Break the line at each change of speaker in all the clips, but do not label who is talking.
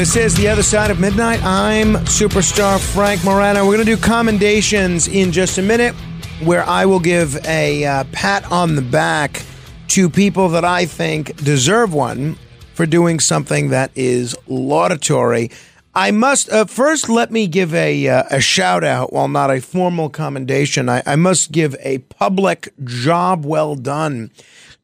This is The Other Side of Midnight. I'm superstar Frank Morano. We're going to do commendations in just a minute where I will give a uh, pat on the back to people that I think deserve one for doing something that is laudatory. I must uh, first let me give a, uh, a shout out, while not a formal commendation. I, I must give a public job well done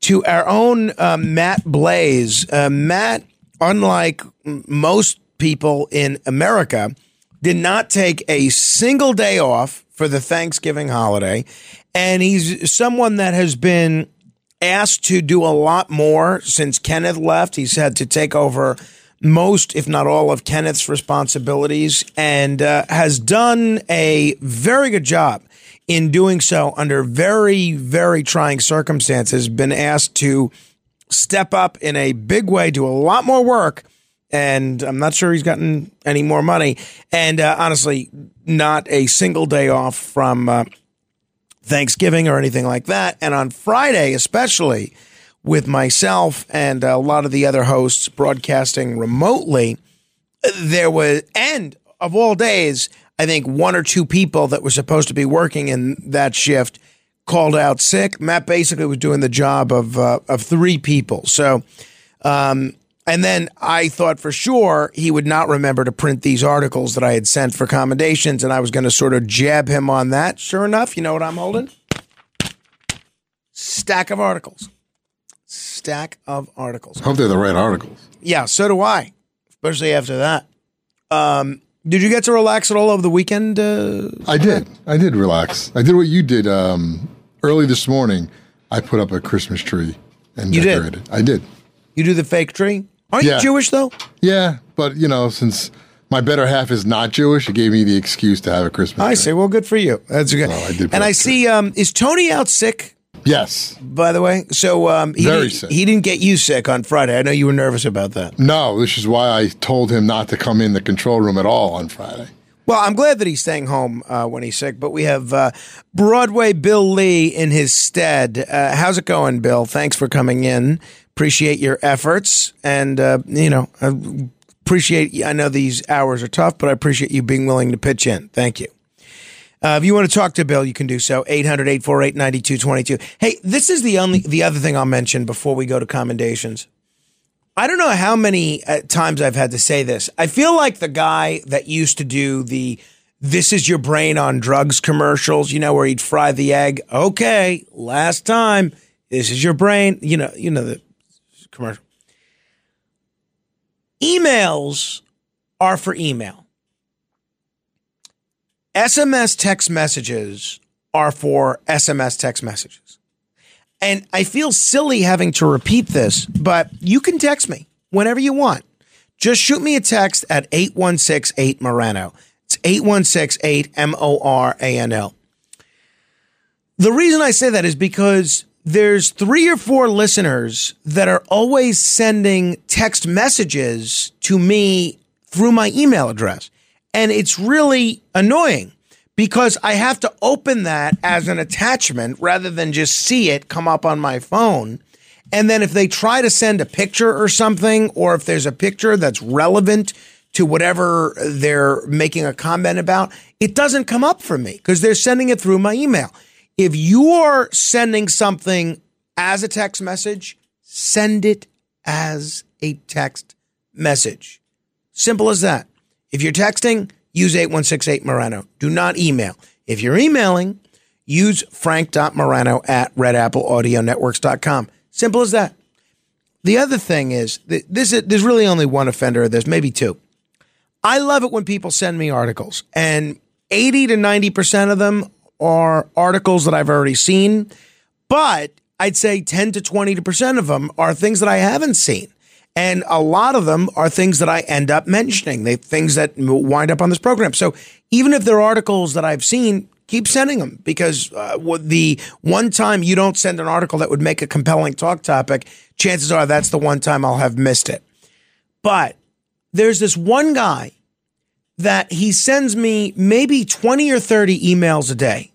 to our own uh, Matt Blaze. Uh, Matt, unlike most people in America, did not take a single day off for the Thanksgiving holiday. And he's someone that has been asked to do a lot more since Kenneth left. He's had to take over most, if not all, of Kenneth's responsibilities and uh, has done a very good job in doing so under very, very trying circumstances, been asked to step up in a big way, do a lot more work. And I'm not sure he's gotten any more money. And uh, honestly, not a single day off from uh, Thanksgiving or anything like that. And on Friday, especially with myself and a lot of the other hosts broadcasting remotely, there was, and of all days, I think one or two people that were supposed to be working in that shift called out sick. Matt basically was doing the job of uh, of three people. So, um, and then I thought for sure he would not remember to print these articles that I had sent for commendations, and I was going to sort of jab him on that. Sure enough, you know what I'm holding? Stack of articles. Stack of articles.
Hope they're the right articles.
Yeah, so do I, especially after that. Um, did you get to relax at all over the weekend? Uh,
I did. I did relax. I did what you did um, early this morning. I put up a Christmas tree and
You did?
decorated. I did.
you do the fake tree? Aren't
Yeah.
you Jewish though?
Yeah, but you know, since my better half is not Jewish, it gave me the excuse to have a Christmas tree.
I
tree.
say, well, good for you. That's good.
I did
and I see, um, is Tony out sick?
Yes.
By the way, so um, he
Very sick.
He didn't get you sick on Friday. I know you were nervous about that.
No, this is why I told him not to come in the control room at all on Friday.
Well, I'm glad that he's staying home uh, when he's sick. But we have uh, Broadway Bill Lee in his stead. Uh, how's it going, Bill? Thanks for coming in. Appreciate your efforts, and uh, you know, I appreciate. I know these hours are tough, but I appreciate you being willing to pitch in. Thank you. Uh, if you want to talk to Bill, you can do so. 800-848-9222. Hey, this is the only the other thing I'll mention before we go to commendations. I don't know how many uh, times I've had to say this. I feel like the guy that used to do the "This is your brain on drugs" commercials. You know, where he'd fry the egg. Okay, last time. This is your brain. You know, you know the commercial. Emails are for email. SMS text messages are for SMS text messages. And I feel silly having to repeat this, but you can text me whenever you want. Just shoot me a text at 8168 Morano. It's 8168 M O R A N L. The reason I say that is because there's three or four listeners that are always sending text messages to me through my email address. And it's really annoying because I have to open that as an attachment rather than just see it come up on my phone. And then if they try to send a picture or something, or if there's a picture that's relevant to whatever they're making a comment about, it doesn't come up for me because they're sending it through my email. If you're sending something as a text message, send it as a text message. Simple as that. If you're texting, use 8168 Morano. Do not email. If you're emailing, use frank.morano at redappleaudionetworks.com. Simple as that. The other thing is, this is, there's really only one offender of this, maybe two. I love it when people send me articles, and 80 to 90% of them are articles that I've already seen, but I'd say 10 to 20% of them are things that I haven't seen. And a lot of them are things that I end up mentioning. They things that wind up on this program. So even if they're articles that I've seen, keep sending them because uh, the one time you don't send an article that would make a compelling talk topic, chances are that's the one time I'll have missed it. But there's this one guy that he sends me maybe 20 or 30 emails a day.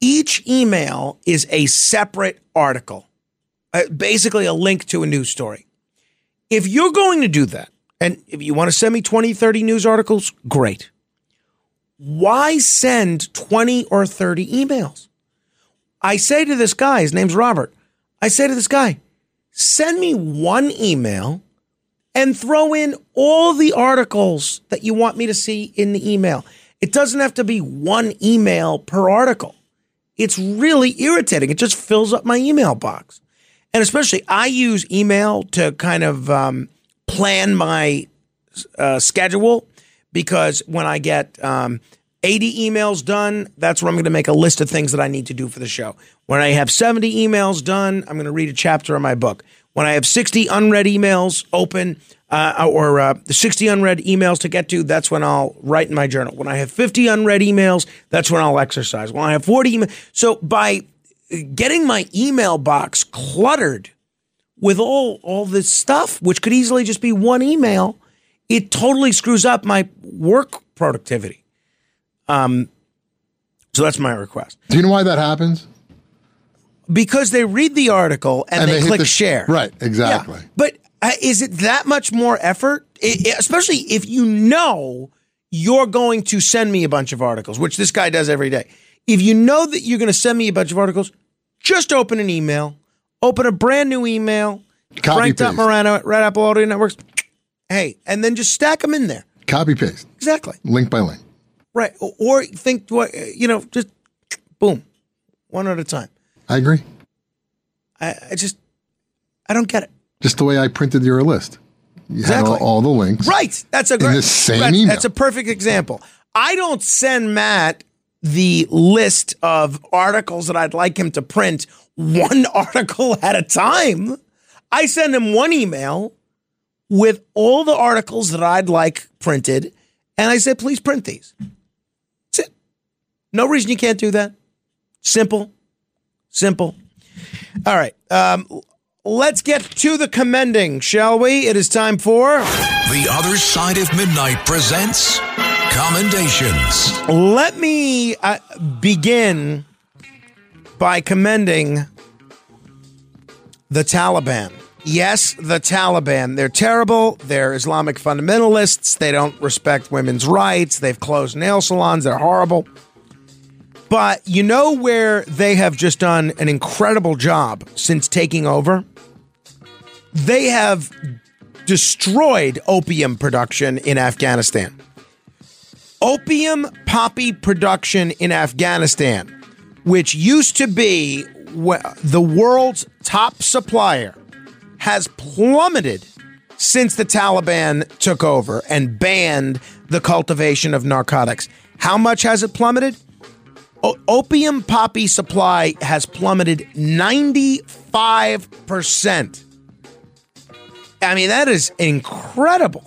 Each email is a separate article, uh, basically a link to a news story. If you're going to do that, and if you want to send me 20, 30 news articles, great. Why send 20 or 30 emails? I say to this guy, his name's Robert, I say to this guy, send me one email and throw in all the articles that you want me to see in the email. It doesn't have to be one email per article. It's really irritating. It just fills up my email box. And especially, I use email to kind of um, plan my uh, schedule because when I get um, 80 emails done, that's where I'm going to make a list of things that I need to do for the show. When I have 70 emails done, I'm going to read a chapter of my book. When I have 60 unread emails open, uh, or uh, the 60 unread emails to get to, that's when I'll write in my journal. When I have 50 unread emails, that's when I'll exercise. When I have 40 emails. So by getting my email box cluttered with all, all this stuff, which could easily just be one email, it totally screws up my work productivity. Um, so that's my request.
Do you know why that happens?
Because they read the article and,
And
they,
they
click
the-
share.
right, exactly.
Yeah. But uh, is it that much more effort? I- I- especially if you know you're going to send me a bunch of articles, which this guy does every day. If you know that you're going to send me a bunch of articles, just open an email, open a brand new email,
Copy paste.
Frank.Morano at Red Apple Audio Networks. Hey, and then just stack them in there.
Copy paste,
Exactly.
link by link.
Right. Or- think, what you know, just boom, one at a time.
I agree.
I, I just, I don't get it.
Just the way I printed your list. You had all,
Exactly.
all the links.
Right. That's a great.
the same
that's,
email.
that's a perfect example. I don't send Matt the list of articles that I'd like him to print one article at a time. I send him one email with all the articles that I'd like printed, and I said, please print these. That's it. No reason you can't do that. Simple. Simple. All right. Um, let's get to the commending, shall we? It is time for.
The Other Side of Midnight presents Commendations.
Let me uh, begin by commending the Taliban. Yes, the Taliban. They're terrible. They're Islamic fundamentalists. They don't respect women's rights. They've closed nail salons. They're horrible. But you know where they have just done an incredible job since taking over? They have destroyed opium production in Afghanistan opium poppy production in Afghanistan, which used to be the world's top supplier, has plummeted since the Taliban took over and banned the cultivation of narcotics. How much has it plummeted? O- opium poppy supply has plummeted 95%. I mean, that is incredible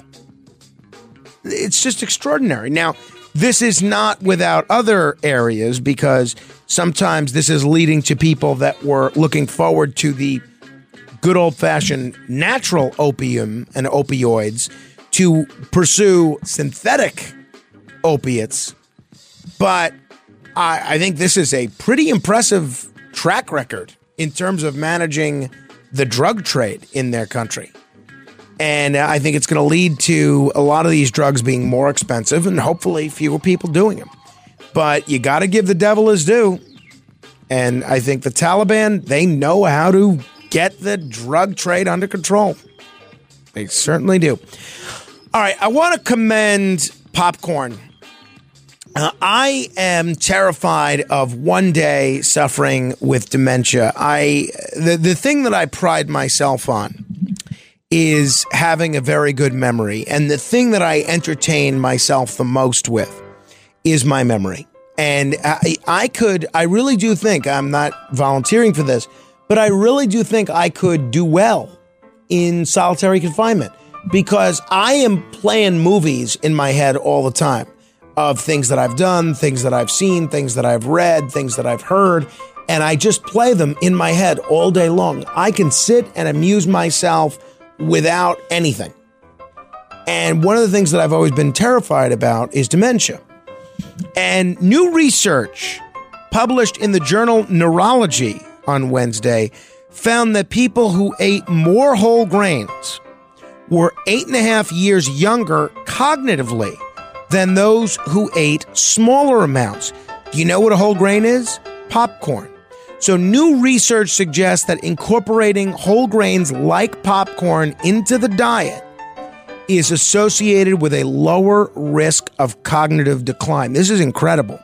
it's just extraordinary. Now, this is not without other areas because sometimes this is leading to people that were looking forward to the good old fashioned natural opium and opioids to pursue synthetic opiates. But I, I think this is a pretty impressive track record in terms of managing the drug trade in their country. And I think it's going to lead to a lot of these drugs being more expensive and hopefully fewer people doing them. But you got to give the devil his due. And I think the Taliban, they know how to get the drug trade under control. They certainly do. All right, I want to commend popcorn. Uh, I am terrified of one day suffering with dementia. I the the thing that I pride myself on is having a very good memory, and the thing that I entertain myself the most with is my memory. And I, I could, I really do think I'm not volunteering for this, but I really do think I could do well in solitary confinement because I am playing movies in my head all the time of things that I've done, things that I've seen, things that I've read, things that I've heard, and I just play them in my head all day long. I can sit and amuse myself without anything. And one of the things that I've always been terrified about is dementia. And new research published in the journal Neurology on Wednesday found that people who ate more whole grains were eight and a half years younger cognitively than those who ate smaller amounts. Do you know what a whole grain is? Popcorn. So, new research suggests that incorporating whole grains like popcorn into the diet is associated with a lower risk of cognitive decline. This is incredible.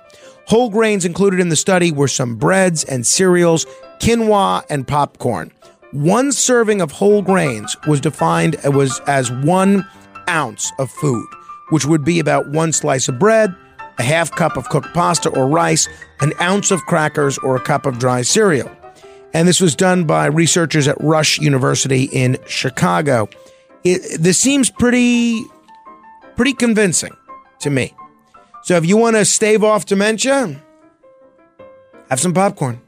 Whole grains included in the study were some breads and cereals, quinoa, and popcorn. One serving of whole grains was defined as one ounce of food, which would be about one slice of bread, a half cup of cooked pasta or rice, an ounce of crackers, or a cup of dry cereal. And this was done by researchers at Rush University in Chicago. It, this seems pretty, pretty convincing to me. So if you want to stave off dementia, have some popcorn.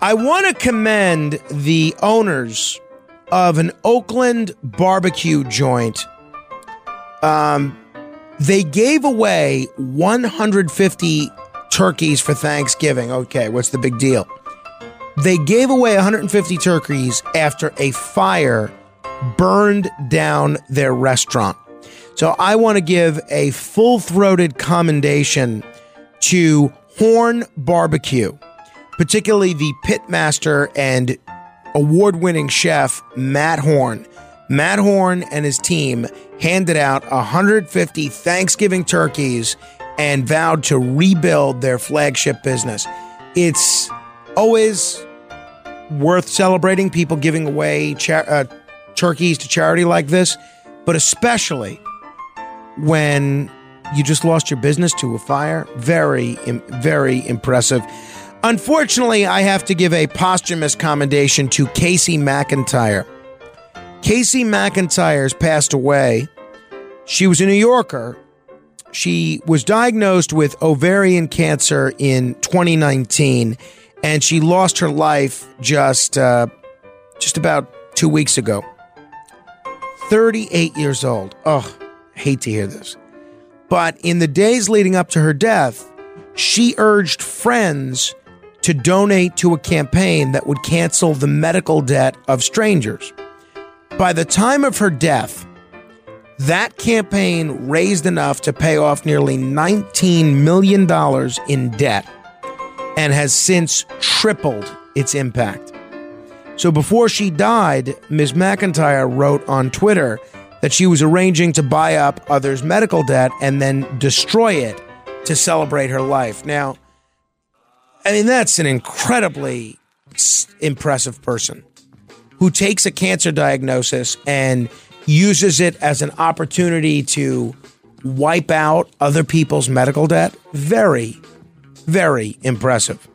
I want to commend the owners of an Oakland barbecue joint. Um, they gave away 150 turkeys for Thanksgiving. Okay, what's the big deal? They gave away 150 turkeys after a fire burned down their restaurant. So I want to give a full throated commendation to Horn Barbecue, particularly the pitmaster and award winning chef, Matt Horn. Matt Horn and his team handed out 150 Thanksgiving turkeys and vowed to rebuild their flagship business. It's always worth celebrating people giving away uh, turkeys to charity like this, but especially when you just lost your business to a fire. Very, very impressive. Unfortunately, I have to give a posthumous commendation to Casey McIntyre. Casey McIntyre's passed away. She was a New Yorker. She was diagnosed with ovarian cancer in 2019, and she lost her life just uh, just about two weeks ago. 38 years old. Oh, hate to hear this. But in the days leading up to her death, she urged friends to donate to a campaign that would cancel the medical debt of strangers. By the time of her death, that campaign raised enough to pay off nearly $19 million in debt and has since tripled its impact. So before she died, Ms. McIntyre wrote on Twitter that she was arranging to buy up others' medical debt and then destroy it to celebrate her life. Now, I mean, that's an incredibly impressive person who takes a cancer diagnosis and uses it as an opportunity to wipe out other people's medical debt. Very, very impressive.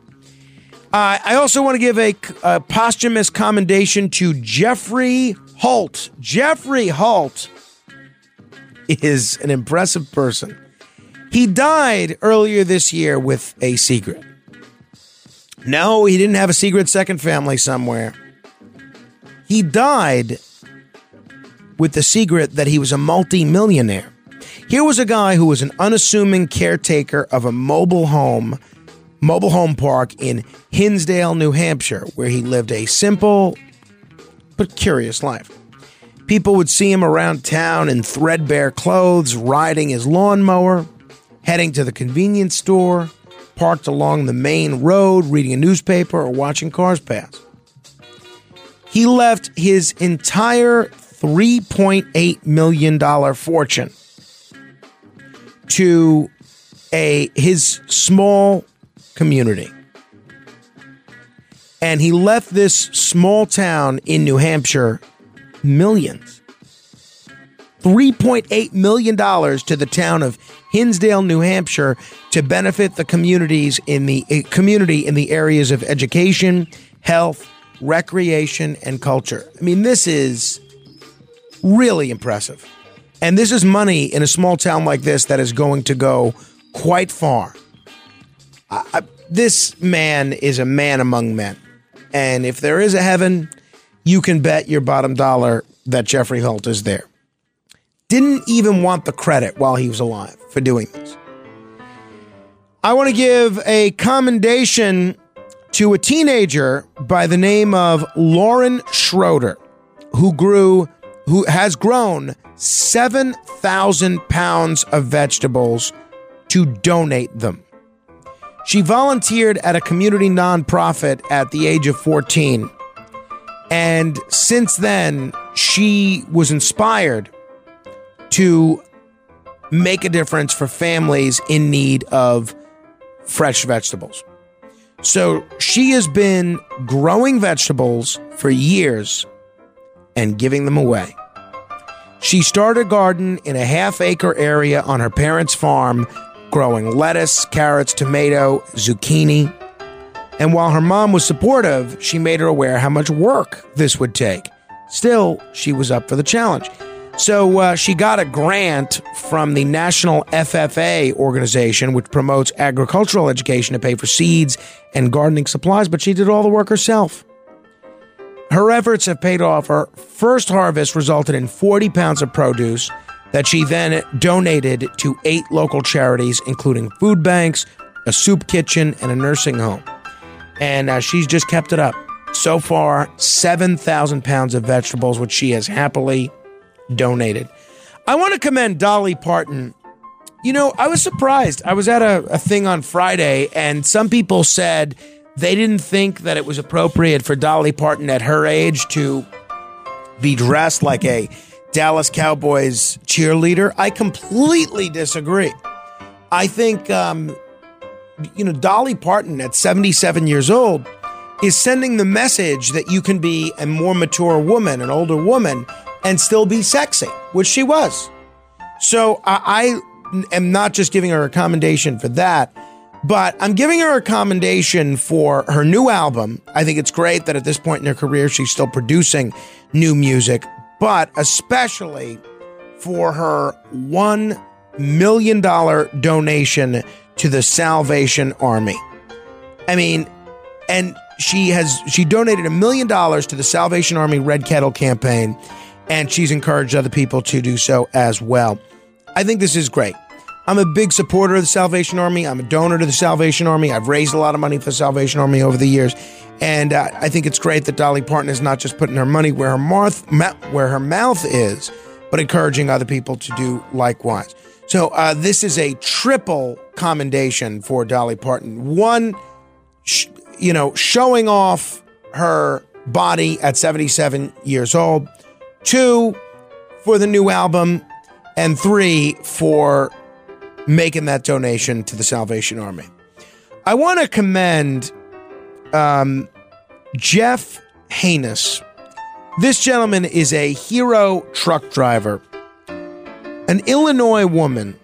Uh, I also want to give a, a, posthumous commendation to Jeffrey Holt. Jeffrey Holt is an impressive person. He died earlier this year with a secret. No, he didn't have a secret second family somewhere. He died with the secret that he was a multimillionaire. Here was a guy who was an unassuming caretaker of a mobile home mobile home park in Hinsdale, New Hampshire, where he lived a simple but curious life. People would see him around town in threadbare clothes, riding his lawnmower, heading to the convenience store, parked along the main road, reading a newspaper, or watching cars pass. He left his entire $3.8 million fortune to a his small community. And he left this small town in New Hampshire millions. $3.8 million to the town of Hinsdale, New Hampshire to benefit the communities in the uh, community in the areas of education, health, recreation and culture. I mean, this is really impressive. And this is money in a small town like this that is going to go quite far. I, I, this man is a man among men. And if there is a heaven, you can bet your bottom dollar that Jeffrey Holt is there. Didn't even want the credit while he was alive for doing this. I want to give a commendation to a teenager by the name of Lauren Schroeder, who grew, who has grown 7,000 pounds of vegetables to donate them. She volunteered at a community nonprofit at the age of 14. And since then, she was inspired to make a difference for families in need of fresh vegetables. So she has been growing vegetables for years and giving them away. She started a garden in a half acre area on her parents' farm, growing lettuce, carrots, tomato, zucchini. And while her mom was supportive, she made her aware how much work this would take. Still, she was up for the challenge. So uh, she got a grant from the National FFA organization, which promotes agricultural education, to pay for seeds and gardening supplies, but she did all the work herself. Her efforts have paid off. Her first harvest resulted in 40 pounds of produce that she then donated to eight local charities, including food banks, a soup kitchen, and a nursing home. And uh, she's just kept it up. So far, 7,000 pounds of vegetables, which she has happily donated. I want to commend Dolly Parton. You know, I was surprised. I was at a, a thing on Friday, and some people said they didn't think that it was appropriate for Dolly Parton at her age to be dressed like a Dallas Cowboys cheerleader. I completely disagree. I think, um, you know, Dolly Parton at 77 years old is sending the message that you can be a more mature woman, an older woman, and still be sexy, which she was. So I, I am not just giving her a commendation for that, but I'm giving her a commendation for her new album. I think it's great that at this point in her career, she's still producing new music, but especially for her $1 million donation to the Salvation Army. I mean, and she has she donated a million dollars to the Salvation Army Red Kettle campaign and she's encouraged other people to do so as well. I think this is great. I'm a big supporter of the Salvation Army. I'm a donor to the Salvation Army. I've raised a lot of money for the Salvation Army over the years, and uh, I think it's great that Dolly Parton is not just putting her money where her mouth where her mouth is, but encouraging other people to do likewise. So uh, this is a triple commendation for Dolly Parton. One, sh- you know, showing off her body at 77 years old two for the new album, and three for making that donation to the Salvation Army. I want to commend um, Jeff Haynes. This gentleman is a hero truck driver. An Illinois woman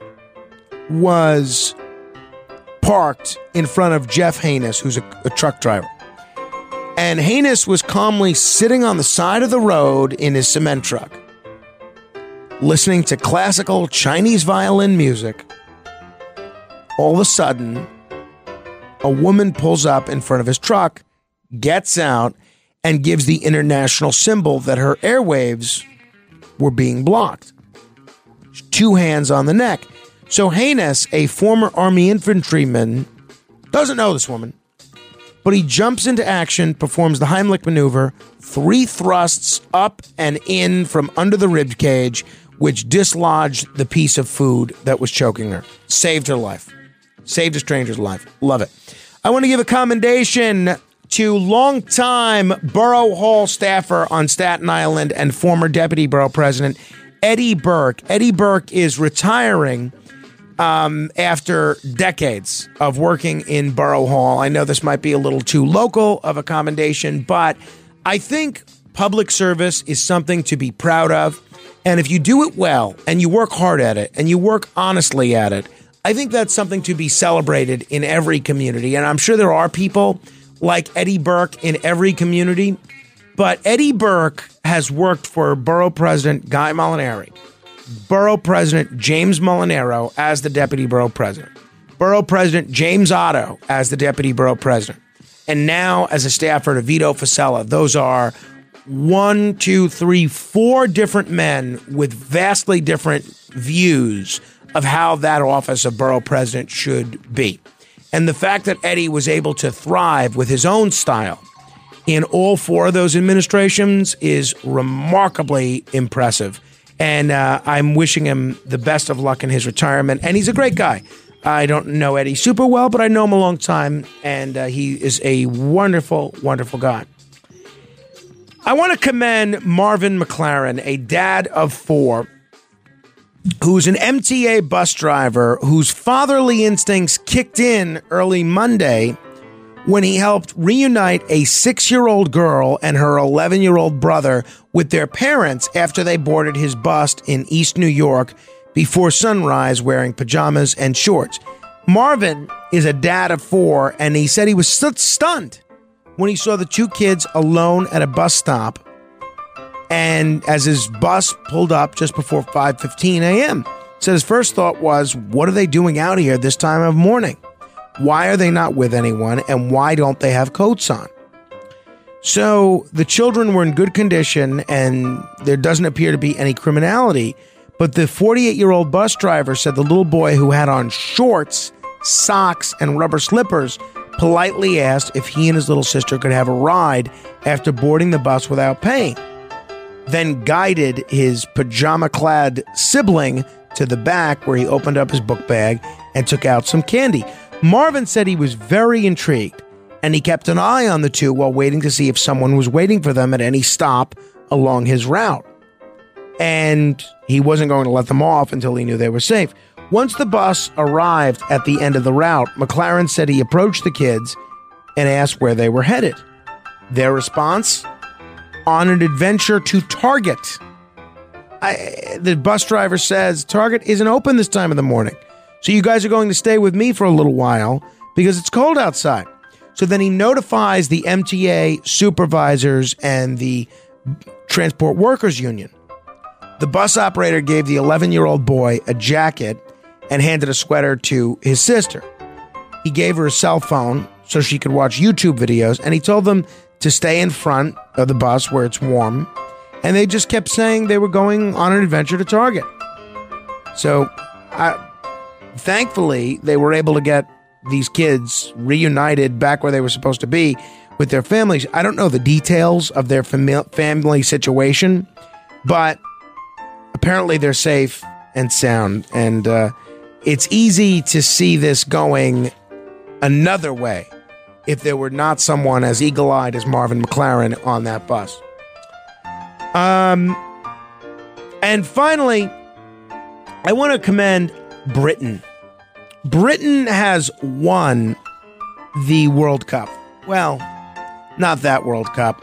was parked in front of Jeff Haynes, who's a, a truck driver. And Haynes was calmly sitting on the side of the road in his cement truck, listening to classical Chinese violin music. All of a sudden, a woman pulls up in front of his truck, gets out, and gives the international symbol that her airwaves were being blocked. Two hands on the neck. So Haynes, a former Army infantryman, doesn't know this woman, but he jumps into action, performs the Heimlich maneuver, three thrusts up and in from under the rib cage, which dislodged the piece of food that was choking her. Saved her life. Saved a stranger's life. Love it. I want to give a commendation to longtime Borough Hall staffer on Staten Island and former deputy borough president Eddie Burke. Eddie Burke is retiring um, after decades of working in Borough Hall. I know this might be a little too local of a commendation, but I think public service is something to be proud of. And if you do it well and you work hard at it and you work honestly at it, I think that's something to be celebrated in every community. And I'm sure there are people like Eddie Burke in every community, but Eddie Burke has worked for Borough President Guy Molinari, Borough President James Molinaro as the Deputy Borough President, Borough President James Oddo as the Deputy Borough President, and now as a staffer to Vito Fossella. Those are one, two, three, four different men with vastly different views of how that office of borough president should be. And the fact that Eddie was able to thrive with his own style in all four of those administrations is remarkably impressive. And uh, I'm wishing him the best of luck in his retirement. And he's a great guy. I don't know Eddie super well, but I know him a long time, and uh, he is a wonderful, wonderful guy. I want to commend Marvin McLaren, a dad of four, who's an MTA bus driver whose fatherly instincts kicked in early Monday when he helped reunite a six year old girl and her 11 year old brother with their parents after they boarded his bus in East New York before sunrise wearing pajamas and shorts. Marvin is a dad of four, and he said he was stunned when he saw the two kids alone at a bus stop and as his bus pulled up just before 5:15 a.m. Said his first thought was, "What are they doing out here this time of morning? Why are they not with anyone and why don't they have coats on?" So, the children were in good condition and there doesn't appear to be any criminality, but the 48-year-old bus driver said the little boy who had on shorts, socks, and rubber slippers politely asked if he and his little sister could have a ride after boarding the bus without paying then guided his pajama clad sibling to the back where he opened up his book bag and took out some candy. Marvin said he was very intrigued and he kept an eye on the two while waiting to see if someone was waiting for them at any stop along his route. And he wasn't going to let them off until he knew they were safe. Once the bus arrived at the end of the route, McLaren said he approached the kids and asked where they were headed. Their response on an adventure to Target. I, the bus driver says Target isn't open this time of the morning. So you guys are going to stay with me for a little while because it's cold outside. So then he notifies the MTA supervisors and the Transport Workers Union. The bus operator gave the 11 year old boy a jacket and handed a sweater to his sister. He gave her a cell phone so she could watch YouTube videos, and he told them to stay in front of the bus where it's warm. And they just kept saying they were going on an adventure to Target. So, I, thankfully, they were able to get these kids reunited back where they were supposed to be with their families. I don't know the details of their fami- family situation, but apparently they're safe and sound. And uh, it's easy to see this going another way if there were not someone as eagle eyed as Marvin McLaren on that bus. Um, and finally, I want to commend Britain. Britain has won the World Cup. Well, not that World Cup.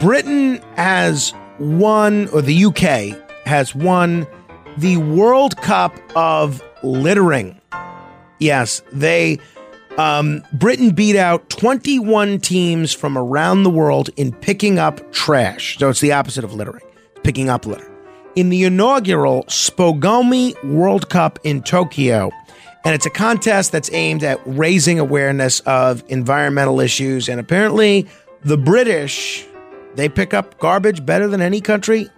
Britain has won, or the UK has won the World Cup of littering. Yes, they um, Britain beat out 21 teams from around the world in picking up trash. So it's the opposite of littering, picking up litter. In the inaugural SpoGomi World Cup in Tokyo, and it's a contest that's aimed at raising awareness of environmental issues. And apparently, the British, they pick up garbage better than any country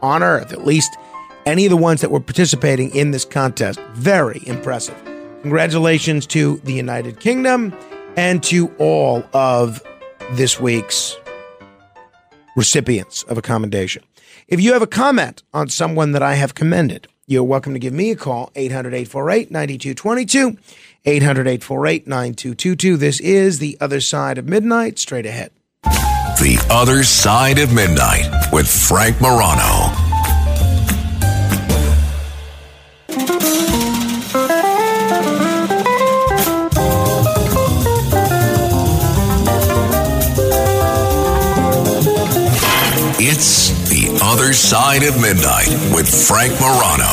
on earth, at least any of the ones that were participating in this contest. Very impressive. Congratulations to the United Kingdom and to all of this week's recipients of a commendation. If you have a comment on someone that I have commended, you're welcome to give me a call, 800 848 9222. 800 848 9222. This is The Other Side of Midnight, straight ahead.
The Other Side of Midnight with Frank Morano. Other Side of Midnight with Frank Morano.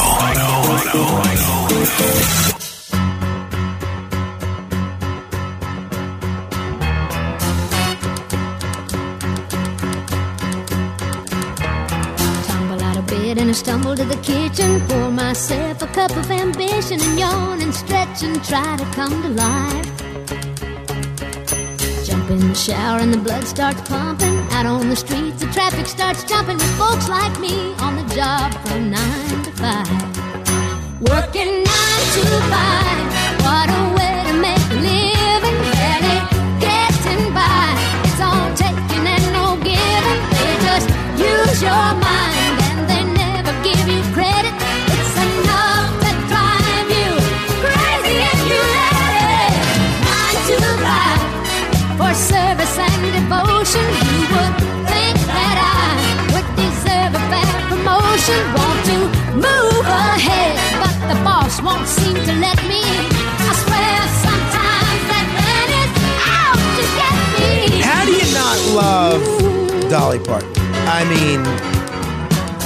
And I stumble to the kitchen. Pour myself a cup of ambition and yawn and stretch and try to come to life. Jump in the shower and the blood starts pumping. Out on the streets, traffic starts jumping with folks like me on the job from nine to five. Working nine to five. What a promotion. Want to move ahead, but the boss won't seem to let me. I swear sometimes that man is out to get me.
How do you not love Dolly Parton? I mean,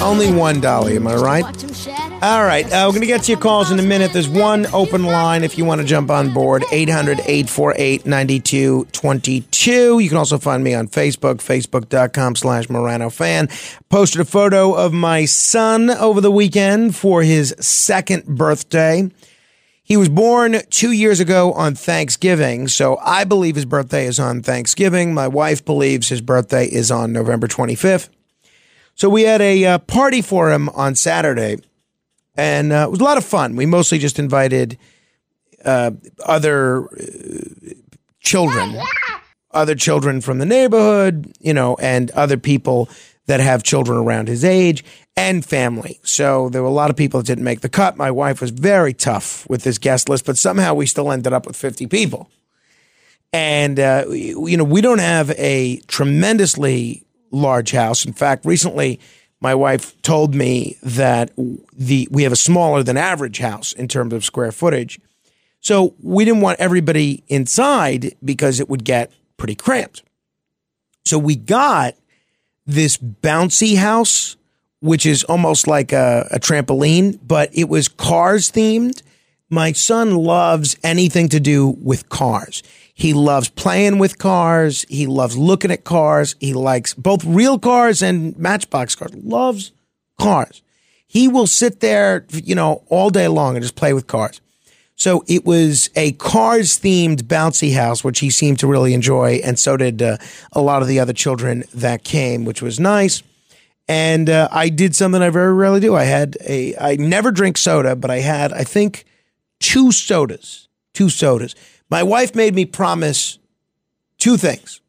only one Dolly, am I right? All right, uh, we're going to get to your calls in a minute. There's one open line if you want to jump on board 800 848 9222. You can also find me on Facebook, facebook.com slash Morano fan. Posted a photo of my son over the weekend for his second birthday. He was born two years ago on Thanksgiving, so I believe his birthday is on Thanksgiving. My wife believes his birthday is on November 25th. So we had a uh, party for him on Saturday, and uh, it was a lot of fun. We mostly just invited uh, other uh, children, other children from the neighborhood, you know, and other people that have children around his age and family. So there were a lot of people that didn't make the cut. My wife was very tough with this guest list, but somehow we still ended up with 50 people. And, uh, you know, we don't have a tremendously large house. In fact, recently my wife told me that the we have a smaller than average house in terms of square footage. So we didn't want everybody inside because it would get pretty cramped. So we got this bouncy house, which is almost like a, a trampoline, but it was cars themed. My son loves anything to do with cars. He loves playing with cars. He loves looking at cars. He likes both real cars and matchbox cars. Loves cars. He will sit there, you know, all day long and just play with cars. So it was a cars themed bouncy house, which he seemed to really enjoy. And so did uh, a lot of the other children that came, which was nice. And uh, I did something I very rarely do. I had a, I never drink soda, but I had, I think, two sodas, two sodas. My wife made me promise two things.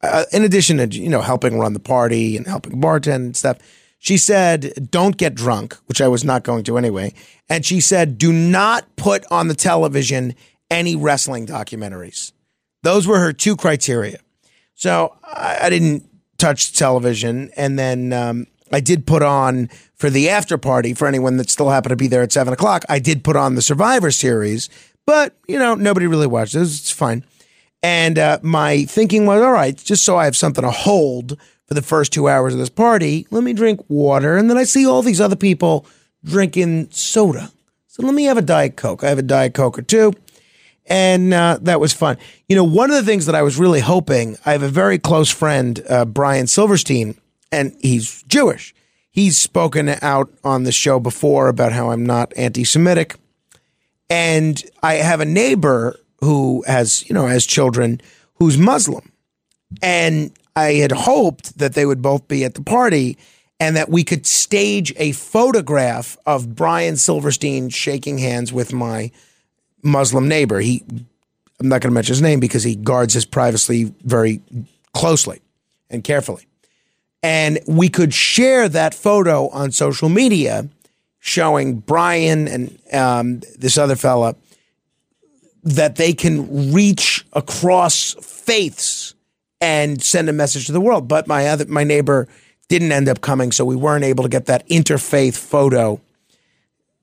Uh, in addition to, you know, helping run the party and helping bartend and stuff, she said, don't get drunk, which I was not going to anyway. And she said, do not put on the television any wrestling documentaries. Those were her two criteria. So I, I didn't touch television. And then um, I did put on for the after party for anyone that still happened to be there at seven o'clock. I did put on the Survivor series, but you know, nobody really watched it. It's fine. And uh, my thinking was, all right, just so I have something to hold for the first two hours of this party, let me drink water. And then I see all these other people drinking soda. So let me have a Diet Coke. I have a Diet Coke or two. And uh, that was fun. You know, one of the things that I was really hoping, I have a very close friend, uh, Brian Silverstein, and he's Jewish. He's spoken out on the show before about how I'm not anti Semitic. And I have a neighbor who has, you know, has children who's Muslim. And I had hoped that they would both be at the party and that we could stage a photograph of Brian Silverstein shaking hands with my Muslim neighbor. He, I'm not going to mention his name because he guards his privacy very closely and carefully. And we could share that photo on social media showing Brian and um, this other fella that they can reach across faiths and send a message to the world. But my other my neighbor didn't end up coming, so we weren't able to get that interfaith photo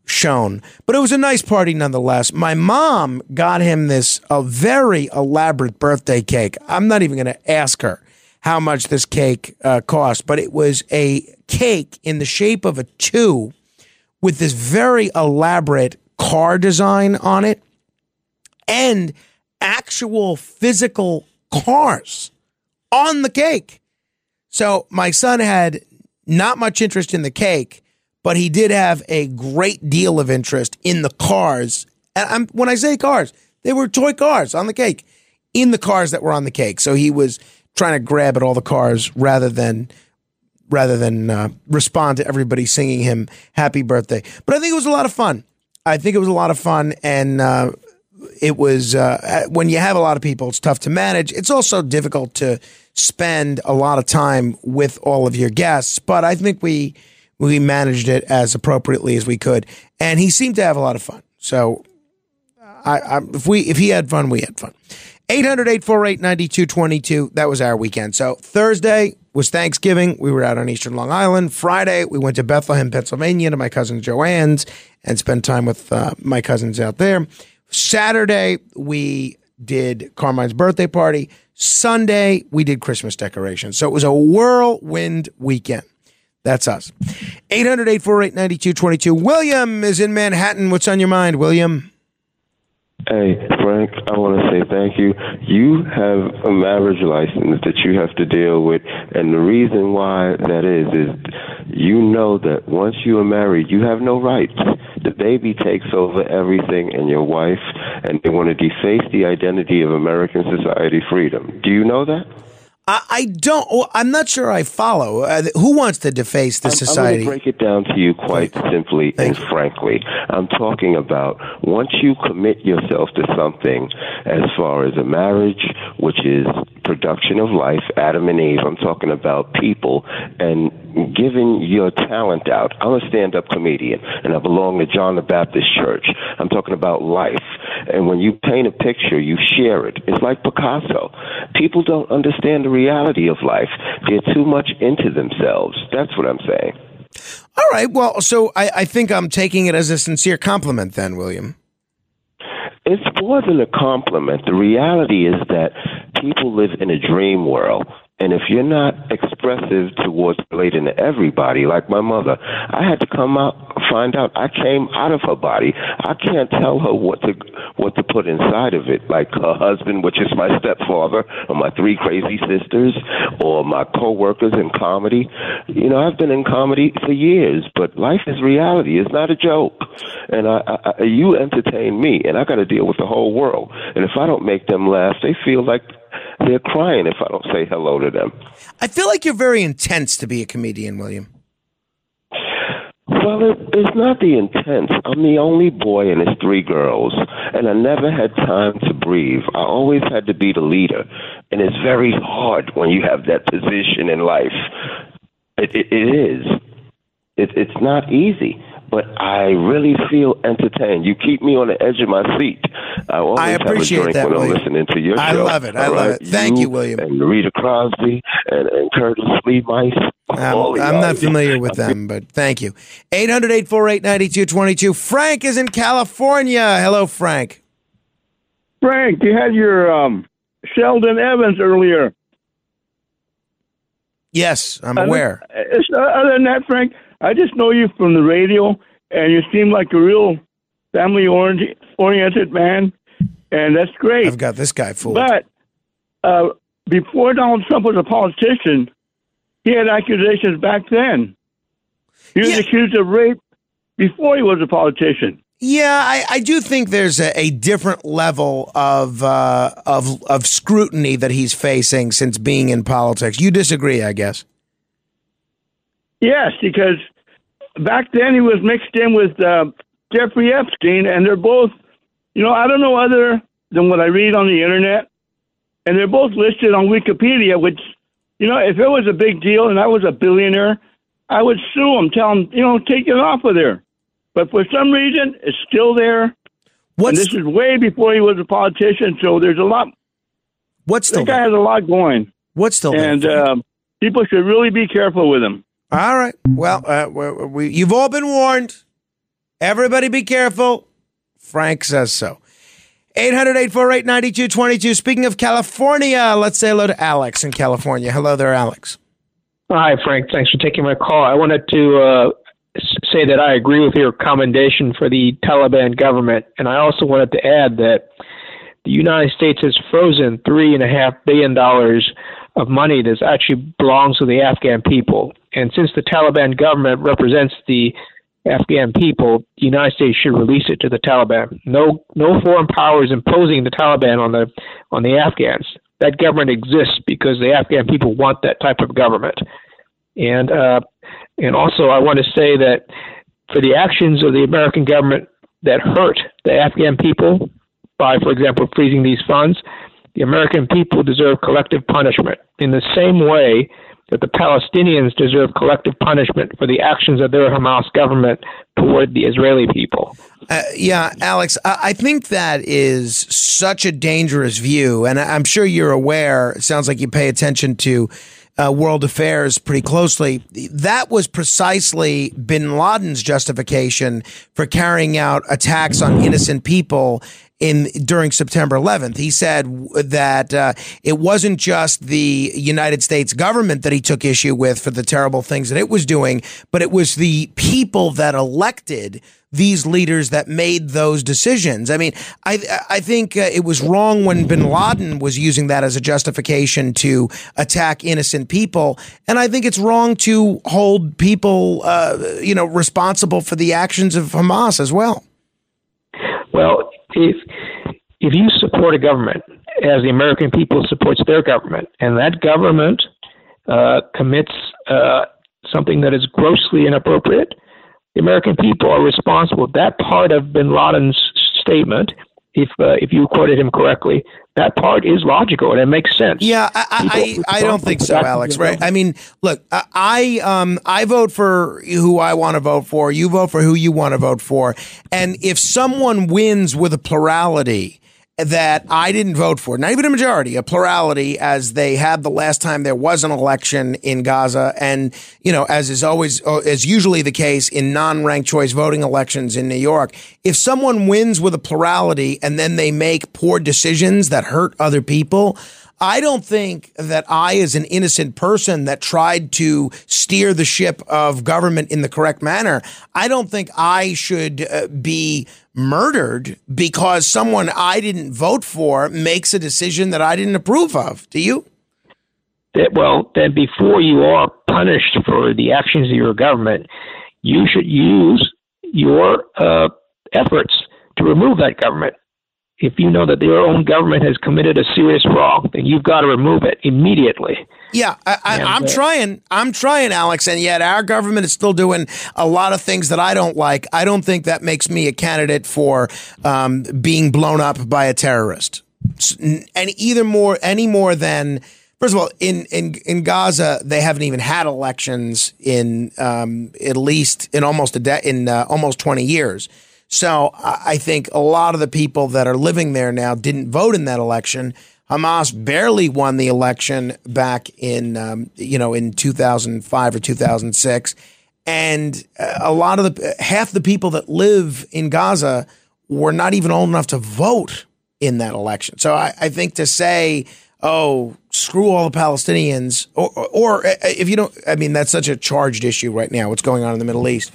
shown. But it was a nice party nonetheless. My mom got him this a very elaborate birthday cake. I'm not even going to ask her how much this cake uh, cost, but it was a cake in the shape of a two with this very elaborate car design on it and actual physical cars on the cake. So my son had not much interest in the cake, but he did have a great deal of interest in the cars. And I'm, when I say cars, they were toy cars on the cake, in the cars that were on the cake. So he was trying to grab at all the cars rather than rather than uh, respond to everybody singing him happy birthday. But I think it was a lot of fun. I think it was a lot of fun, and uh, it was uh, when you have a lot of people, it's tough to manage. It's also difficult to spend a lot of time with all of your guests. But I think we we managed it as appropriately as we could, and he seemed to have a lot of fun. So, I, I if we if he had fun, we had fun. 800 848 9222. That was our weekend. So Thursday was Thanksgiving. We were out on Eastern Long Island. Friday, we went to Bethlehem, Pennsylvania to my cousin Joanne's and spent time with uh, my cousins out there. Saturday, we did Carmine's birthday party. Sunday, we did Christmas decorations. So it was a whirlwind weekend. That's us. 800 848 9222. William is in Manhattan. What's on your mind, William?
Hey, Frank, I want to say thank you. You have a marriage license that you have to deal with, and the reason why that is, is you know that once you are married, you have no rights. The baby takes over everything and your wife, and they want to deface the identity of American society freedom. Do you know that?
I, I don't. well, I'm not sure I follow. Uh, who wants to deface the
I'm- I'm going to break it down to you quite simply and frankly. I'm talking about once you commit yourself to something as far as a marriage, which is production of life, Adam and Eve, I'm talking about people and giving your talent out. I'm a stand up comedian and I belong to John the Baptist Church. I'm talking about life. And when you paint a picture, you share it. It's like Picasso. People don't understand the reality of life. They're too much into themselves. That's what I'm saying.
All right. Well, so I, I think I'm taking it as a sincere compliment, then, William.
It's more than a compliment. The reality is that people live in a dream world. And if you're not expressive towards relating to everybody, like my mother, I had to come out, find out I came out of her body. I can't tell her what to what to put inside of it, like her husband, which is my stepfather, or my three crazy sisters, or my coworkers in comedy. You know, I've been in comedy for years, but life is reality. It's not a joke. And I, I, you entertain me, and I got to deal with the whole world. And if I don't make them laugh, they feel like they're crying if I don't say hello to them.
I feel like you're very intense to be a comedian, William.
Well, it, it's not the intense. I'm the only boy and it's three girls, and I never had time to breathe. I always had to be the leader, and it's very hard when you have that position in life. It, it, it is. It, it's not easy, but I really feel entertained. You keep me on the edge of my seat. I always
I appreciate
have a drink
that,
when I'm listening to your
I
show.
love it. I
all
love
right?
it. Thank you, William.
And Rita Cosby and, and Curtis Lee Mice.
I'm, I'm not familiar with them, but thank you. 800 848 9222. Frank is in California. Hello, Frank.
Frank, you had your um, Sheldon Evans earlier.
Yes, I'm aware.
uh, Other than that, Frank, I just know you from the radio, and you seem like a real family oriented man, and that's great.
I've got this guy fooled.
But uh, before Donald Trump was a politician, he had accusations back then. He was
Yeah.
accused of rape before he was a politician.
Yeah, I, I do think there's a, a different level of uh, of of scrutiny that he's facing since being in politics. You disagree, I guess.
Yes, because back then he was mixed in with uh, Jeffrey Epstein, and they're both You know, I don't know other than what I read on the internet, and they're both listed on Wikipedia. Which, you know, if it was a big deal and I was a billionaire, I would sue them, tell them, you know, take it off of there. But for some reason, it's still there.
What's
and this is way before he was a politician, so there's a lot.
what's
the guy has a lot going,
What's there?
and um, people should really be careful with him.
All right. Well, uh, we, we, you've all been warned. Everybody be careful. Frank says so. 800 848 9222. Speaking of California, let's say hello to Alex in California. Hello there, Alex.
Hi, Frank. Thanks for taking my call. I wanted to uh, say that I agree with your commendation for the Taliban government, and I also wanted to add that the United States has frozen three and a half billion dollars of money that actually belongs to the Afghan people. And since the Taliban government represents the Afghan people, the United States should release it to the Taliban. No, no foreign power is imposing the Taliban on the on the Afghans. That government exists because the Afghan people want that type of government. And uh, and also, I want to say that for the actions of the American government that hurt the Afghan people by, for example, freezing these funds, the American people deserve collective punishment in the same way that the Palestinians deserve collective punishment for the actions of their Hamas government toward the Israeli people.
Uh, yeah, Alex, I, I think that is such a dangerous view. And I- I'm sure you're aware, it sounds like you pay attention to uh, world affairs pretty closely. That was precisely bin Laden's justification for carrying out attacks on innocent people in during September 11th. He said that uh, it wasn't just the United States government that he took issue with for the terrible things that it was doing, but it was the people that elected these leaders that made those decisions. I mean, I I think uh, it was wrong when Bin Laden was using that as a justification to attack innocent people, and I think it's wrong to hold people, uh, you know, responsible for the actions of Hamas as well.
Well, if if you support a government as the American people supports their government, and that government uh, commits uh, something that is grossly inappropriate, the American people are responsible. That part of Bin Laden's statement, if uh, if you quoted him correctly, that part is logical and it makes sense.
Yeah, I, I, I don't think so, Alex. Right? I mean, look, I, I um I vote for who I want to vote for. You vote for who you want to vote for, and if someone wins with a plurality that I didn't vote for, not even a majority, a plurality, as they had the last time there was an election in Gaza, and you know, as is always, uh, as usually the case in non-ranked choice voting elections in New York, if someone wins with a plurality and then they make poor decisions that hurt other people. I don't think that I, as an innocent person that tried to steer the ship of government in the correct manner, I don't think I should uh, be murdered because someone I didn't vote for makes a decision that I didn't approve of. Do you?
that well then before you are punished for the actions of your government you should use your uh, efforts to remove that government if you know that your own government has committed a serious wrong then you've got to remove it immediately
Yeah, I, I, I'm
uh,
trying. I'm trying, Alex, and yet our government is still doing a lot of things that I don't like. I don't think that makes me a candidate for um, being blown up by a terrorist. And either more, any more than, first of all, in in in Gaza, they haven't even had elections in um, at least in almost a de- in uh, almost 20 years. So I think a lot of the people that are living there now didn't vote in that election. Hamas barely won the election back in, um, you know, in 2005 or 2006. And uh, a lot of the, half the people that live in Gaza were not even old enough to vote in that election. So I, I think to say, oh, screw all the Palestinians, or, or, or if you don't, I mean, that's such a charged issue right now, what's going on in the Middle East.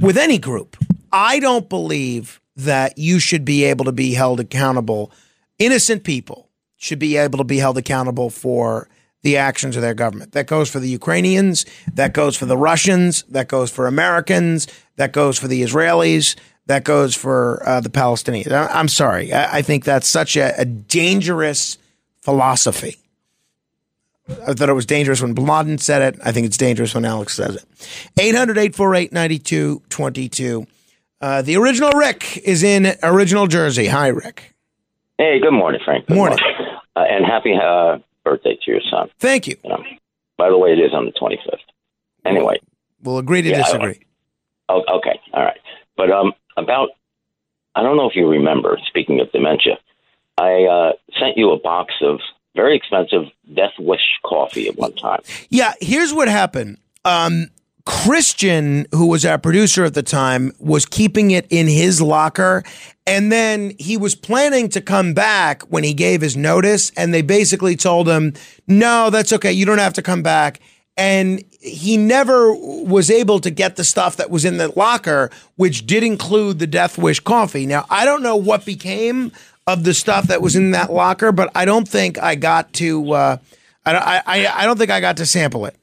With any group, I don't believe that you should be able to be held accountable. Innocent people should be able to be held accountable for the actions of their government. That goes for the Ukrainians, that goes for the Russians, that goes for Americans, that goes for the Israelis, that goes for uh, the Palestinians. I- I'm sorry. I, I think that's such a, a dangerous philosophy. I thought it was dangerous when Bin Laden said it. I think it's dangerous when Alex says it. 800 848 9222. Uh, the original Rick is in original Jersey. Hi, Rick.
Hey, good morning, Frank. Good
Morning.
Uh, and happy uh, birthday to your son.
Thank you.
You know, by the way, it is on the 25th. Anyway,
We'll agree to
Yeah,
disagree.
oh, okay, all right. But um, about, I don't know if you remember, speaking of dementia, I uh, sent you a box of very expensive Death Wish coffee at one time.
Yeah, here's what happened. Um, Christian, who was our producer at the time, was keeping it in his locker. And then he was planning to come back when he gave his notice. And they basically told him, no, that's okay. You don't have to come back. And he never was able to get the stuff that was in the locker, which did include the Death Wish coffee. Now, I don't know what became of the stuff that was in that locker, but I don't think I got to. Uh, I, I, I don't think I got to sample it.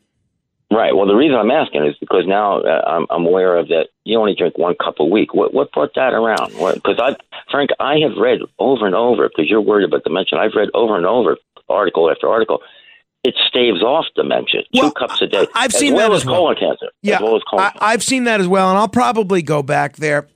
Right. Well, the reason I'm asking is because now uh, I'm, I'm aware of that. You only drink one cup a week. What what brought that around? Because I, Frank, I have read over and over because you're worried about dementia. I've read over and over article after article. It staves off dementia. Two cups a day.
I've
as
seen
well
that
as
as well.
colon cancer.
Yeah,
As well as colon
I, I've seen that as well, and I'll probably go back there.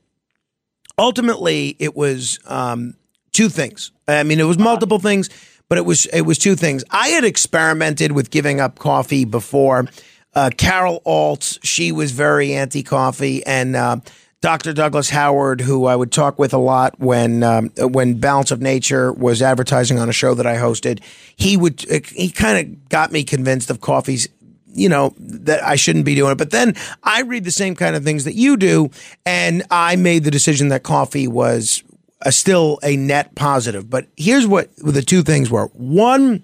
Ultimately, it was um, two things. I mean, it was multiple things, but it was it was two things. I had experimented with giving up coffee before. Uh, Carol Alt, she was very anti-coffee, and uh, Dr. Douglas Howard, who I would talk with a lot when um, when Balance of Nature was advertising on a show that I hosted, he would he kind of got me convinced of coffee's you know that I shouldn't be doing it. But then I read the same kind of things that you do, and I made the decision that coffee was a, still a net positive. But here's what the two things were: one,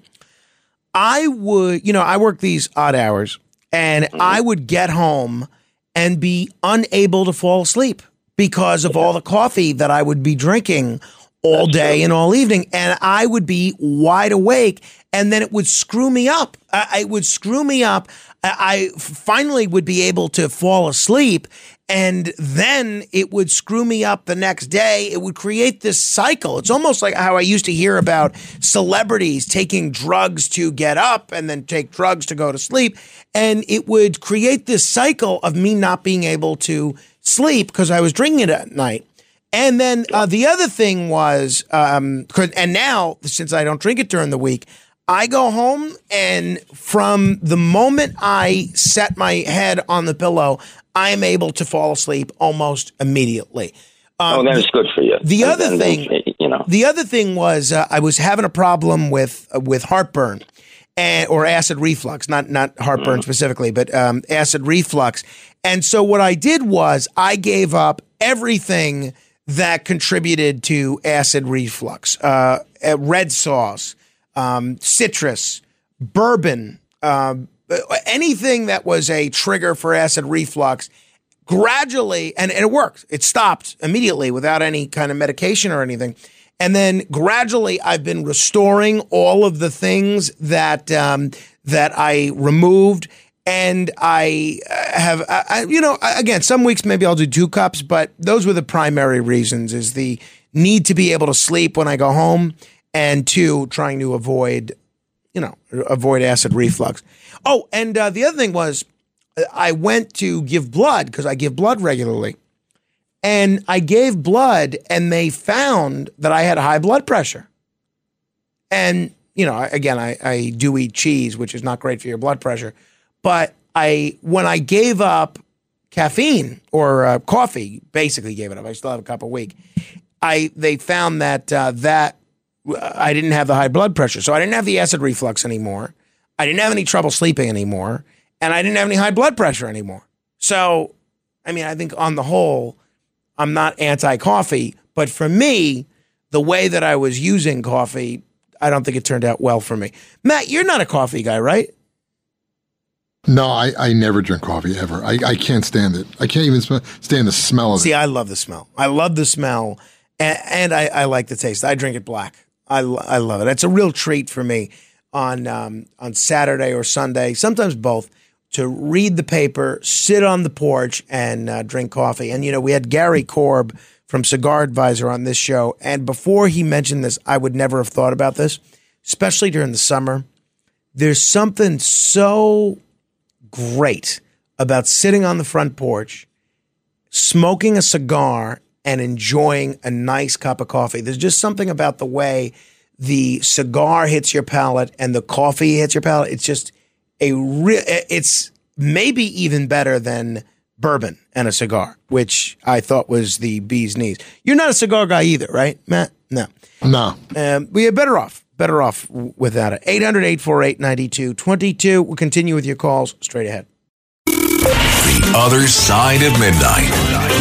I would, you know, I work these odd hours, and mm-hmm. I would get home and be unable to fall asleep because of all the coffee that I would be drinking all day and all evening. And I would be wide awake and then it would screw me up. I, it would screw me up. I, I finally would be able to fall asleep and then it would screw me up the next day. It would create this cycle. It's almost like how I used to hear about celebrities taking drugs to get up and then take drugs to go to sleep. And it would create this cycle of me not being able to sleep because I was drinking it at night. And then uh, the other thing was, um, and now since I don't drink it during the week, I go home and from the moment I set my head on the pillow, I am able to fall asleep almost immediately.
oh,
Um,
that is good for you.
the
And-
other
and-
thing-
you know,
the other thing was uh, I was having a problem with uh, with heartburn and or acid reflux, not not heartburn specifically, but um, acid reflux. And so what I did was I gave up everything that contributed to acid reflux: uh, uh, red sauce, um, citrus, bourbon, um, anything that was a trigger for acid reflux gradually, and, and it worked. It stopped immediately without any kind of medication or anything. And then gradually, I've been restoring all of the things that um, that I removed, and I uh, have, I, you know, again, some weeks maybe I'll do two cups, but those were the primary reasons: is the need to be able to sleep when I go home, and two, trying to avoid, you know, avoid acid reflux. Oh, and uh, the other thing was I went to give blood because I give blood regularly. And I gave blood and they found that I had high blood pressure. And, you know, again, I, I do eat cheese, which is not great for your blood pressure. But I, when I gave up caffeine or uh, coffee, basically gave it up. I still have a cup a week. I, they found that, uh, that I didn't have the high blood pressure. So I didn't have the acid reflux anymore. I didn't have any trouble sleeping anymore. And I didn't have any high blood pressure anymore. So, I mean, I think on the whole, I'm not anti coffee. But for me, the way that I was using coffee, I don't think it turned out well for me. Matt, you're not a coffee guy, right?
No, I, I never drink coffee ever. I, I can't stand it. I can't even sm- stand the smell of
See,
it.
See, I love the smell. I love the smell, and, and I, I like the taste. I drink it black. I, I love it. It's a real treat for me on um, on Saturday or Sunday, sometimes both, to read the paper, sit on the porch, and uh, drink coffee. And you know, we had Gary Korb from Cigar Advisor on this show, and before he mentioned this, I would never have thought about this, especially during the summer. There's something so great about sitting on the front porch smoking a cigar and enjoying a nice cup of coffee. There's just something about the way the cigar hits your palate and the coffee hits your palate. It's just a real, it's maybe even better than bourbon and a cigar, which I thought was the bee's knees. You're not a cigar guy either, right, Matt? No.
No.
Um, we are better off, better off without it. 800 848 9222. We'll continue with your calls straight ahead.
The other side of midnight.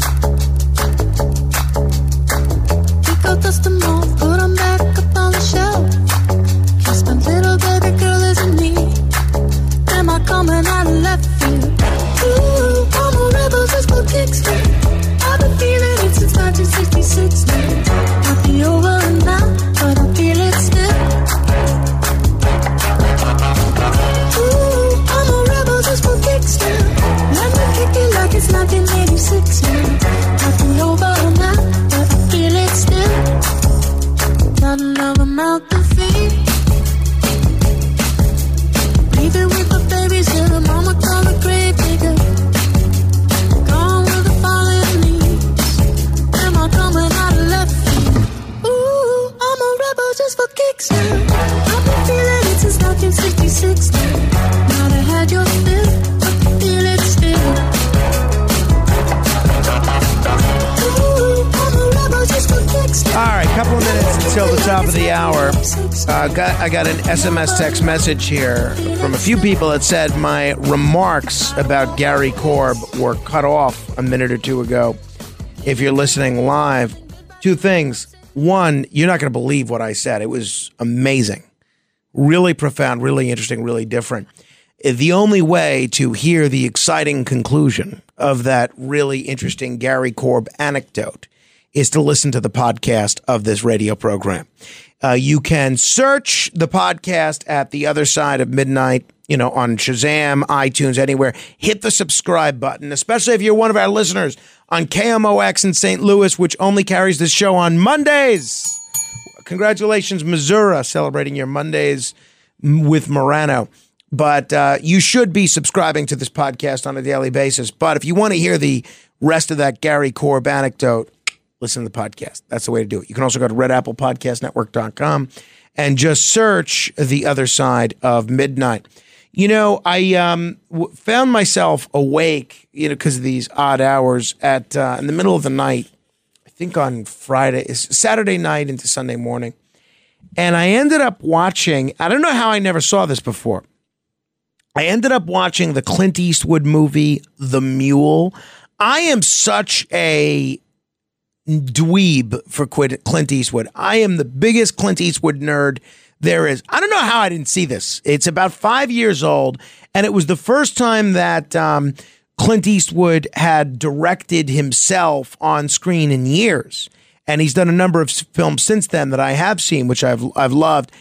Got,
an SMS text message here from a few people that said my remarks about Gary Korb were cut off a minute or two ago. If you're listening live, two things. One, you're not going to believe what I said. It was amazing, really profound, really interesting, really different. The only way to hear the exciting conclusion of that really interesting Gary Korb anecdote is to listen to the podcast of this radio program. Uh, you can search the podcast at the other side of midnight, you know, on Shazam, iTunes, anywhere. Hit the subscribe button, especially if you're one of our listeners on KMOX in St. Louis, which only carries this show on Mondays. Congratulations, Missouri, celebrating your Mondays with Morano. But uh, you should be subscribing to this podcast on a daily basis. But if you want to hear the rest of that Gary Korb anecdote, listen to the podcast. That's the way to do it. You can also go to redapplepodcastnetwork.com and just search the other side of midnight. You know, I um, w- found myself awake, you know, because of these odd hours at uh, in the middle of the night. I think on Friday, it's Saturday night into Sunday morning, and I ended up watching. I don't know how I never saw this before. I ended up watching the Clint Eastwood movie, The Mule. I am such a dweeb for Clint Eastwood. I am the biggest Clint Eastwood nerd there is. I don't know how I didn't see this. It's about five years old, and it was the first time that um, Clint Eastwood had directed himself on screen in years. And he's done a number of films since then that I have seen, which I've I've loved.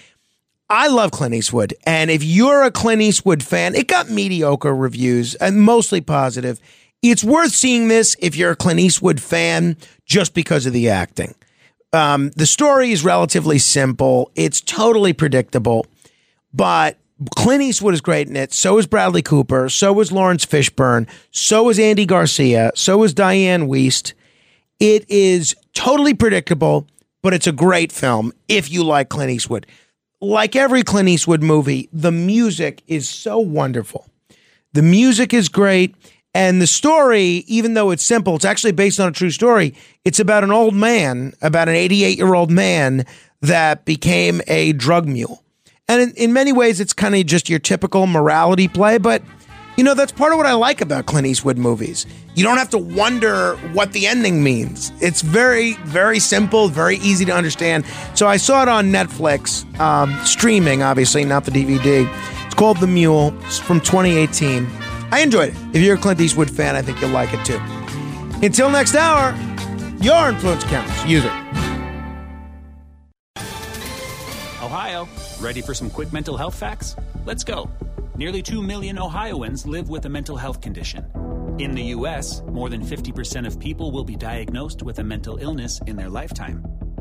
I love Clint Eastwood. And if you're a Clint Eastwood fan, it got mediocre reviews and mostly positive. It's worth seeing this if you're a Clint Eastwood fan just because of the acting. Um, the story is relatively simple. It's totally predictable, but Clint Eastwood is great in it. So is Bradley Cooper. So is Laurence Fishburne. So is Andy Garcia. So is Dianne Wiest. It is totally predictable, but it's a great film if you like Clint Eastwood. Like every Clint Eastwood movie, the music is so wonderful. The music is great. And the story, even though it's simple, it's actually based on a true story. It's about an old man, about an 88 year old man that became a drug mule. And in, in many ways, it's kind of just your typical morality play. But, you know, that's part of what I like about Clint Eastwood movies. You don't have to wonder what the ending means. It's very, very simple, very easy to understand. So I saw it on Netflix, um, streaming, obviously, not the DVD. It's called The Mule. It's from 2018. I enjoyed it. If you're a Clint Eastwood fan, I think you'll like it too. Until next hour, your influence counts. Use it.
Ohio, ready for some quick mental health facts? Let's go. Nearly 2 million Ohioans live with a mental health condition. In the U.S., more than 50% of people will be diagnosed with a mental illness in their lifetime.